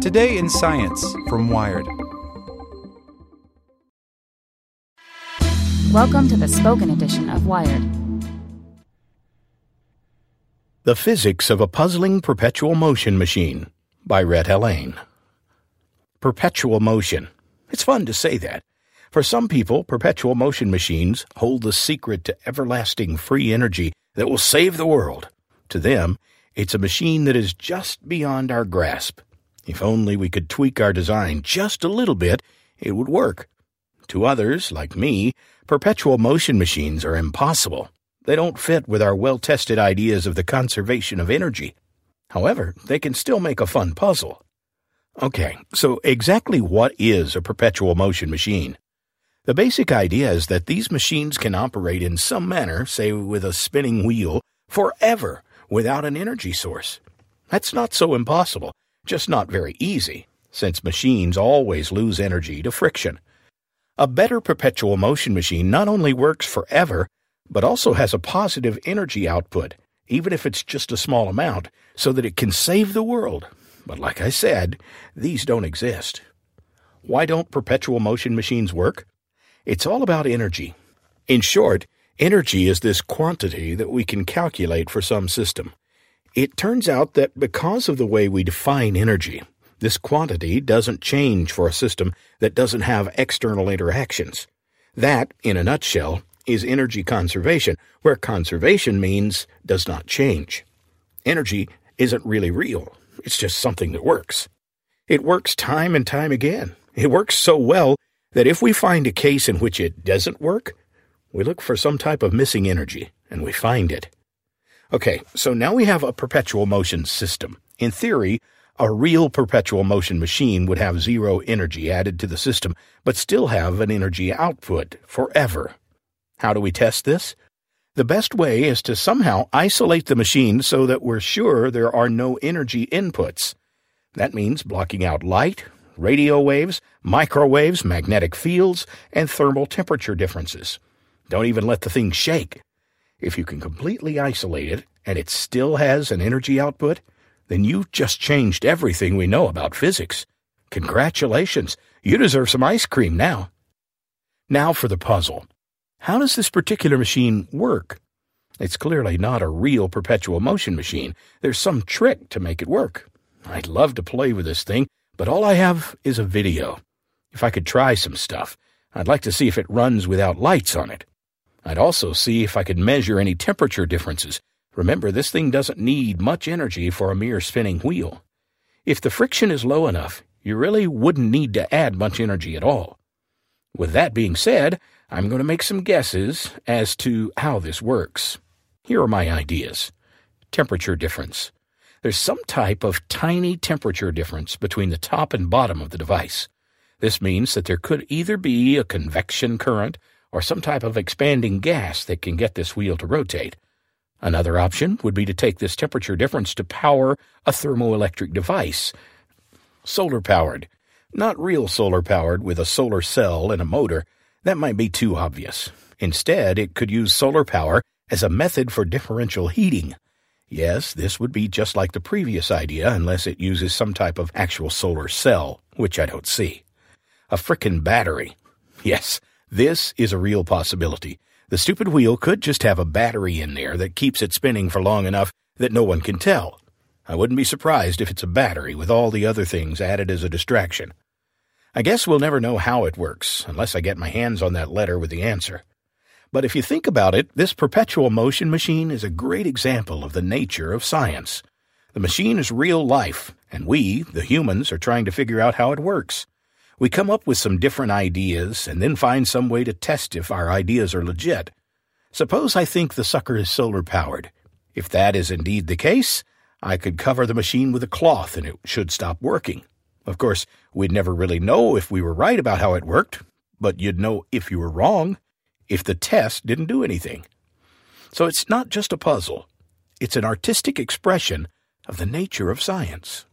Today in Science from Wired. Welcome to the spoken edition of Wired. The Physics of a Puzzling Perpetual Motion Machine by Rhett Allain. Perpetual motion. It's fun to say that. For some people, perpetual motion machines hold the secret to everlasting free energy that will save the world. To them, it's a machine that is just beyond our grasp. If only we could tweak our design just a little bit, it would work. To others, like me, perpetual motion machines are impossible. They don't fit with our well tested ideas of the conservation of energy. However, they can still make a fun puzzle. Okay, so exactly what is a perpetual motion machine? The basic idea is that these machines can operate in some manner, say with a spinning wheel, forever without an energy source. That's not so impossible, just not very easy, since machines always lose energy to friction. A better perpetual motion machine not only works forever, but also has a positive energy output, even if it's just a small amount, so that it can save the world. But like I said, these don't exist. Why don't perpetual motion machines work? It's all about energy. In short, Energy is this quantity that we can calculate for some system. It turns out that because of the way we define energy, this quantity doesn't change for a system that doesn't have external interactions. That, in a nutshell, is energy conservation, where conservation means does not change. Energy isn't really real, it's just something that works. It works time and time again. It works so well that if we find a case in which it doesn't work, we look for some type of missing energy, and we find it. Okay, so now we have a perpetual motion system. In theory, a real perpetual motion machine would have zero energy added to the system, but still have an energy output forever. How do we test this? The best way is to somehow isolate the machine so that we're sure there are no energy inputs. That means blocking out light, radio waves, microwaves, magnetic fields, and thermal temperature differences. Don't even let the thing shake. If you can completely isolate it and it still has an energy output, then you've just changed everything we know about physics. Congratulations, you deserve some ice cream now. Now for the puzzle. How does this particular machine work? It's clearly not a real perpetual motion machine. There's some trick to make it work. I'd love to play with this thing, but all I have is a video. If I could try some stuff, I'd like to see if it runs without lights on it. I'd also see if I could measure any temperature differences. Remember, this thing doesn't need much energy for a mere spinning wheel. If the friction is low enough, you really wouldn't need to add much energy at all. With that being said, I'm going to make some guesses as to how this works. Here are my ideas. Temperature difference. There's some type of tiny temperature difference between the top and bottom of the device. This means that there could either be a convection current or some type of expanding gas that can get this wheel to rotate. Another option would be to take this temperature difference to power a thermoelectric device. Solar powered. Not real solar powered with a solar cell and a motor. That might be too obvious. Instead, it could use solar power as a method for differential heating. Yes, this would be just like the previous idea unless it uses some type of actual solar cell, which I don't see. A frickin' battery. Yes, this is a real possibility. The stupid wheel could just have a battery in there that keeps it spinning for long enough that no one can tell. I wouldn't be surprised if it's a battery with all the other things added as a distraction. I guess we'll never know how it works unless I get my hands on that letter with the answer. But if you think about it, this perpetual motion machine is a great example of the nature of science. The machine is real life, and we, the humans, are trying to figure out how it works. We come up with some different ideas and then find some way to test if our ideas are legit. Suppose I think the sucker is solar powered. If that is indeed the case, I could cover the machine with a cloth and it should stop working. Of course, we'd never really know if we were right about how it worked, but you'd know if you were wrong if the test didn't do anything. So it's not just a puzzle, it's an artistic expression of the nature of science.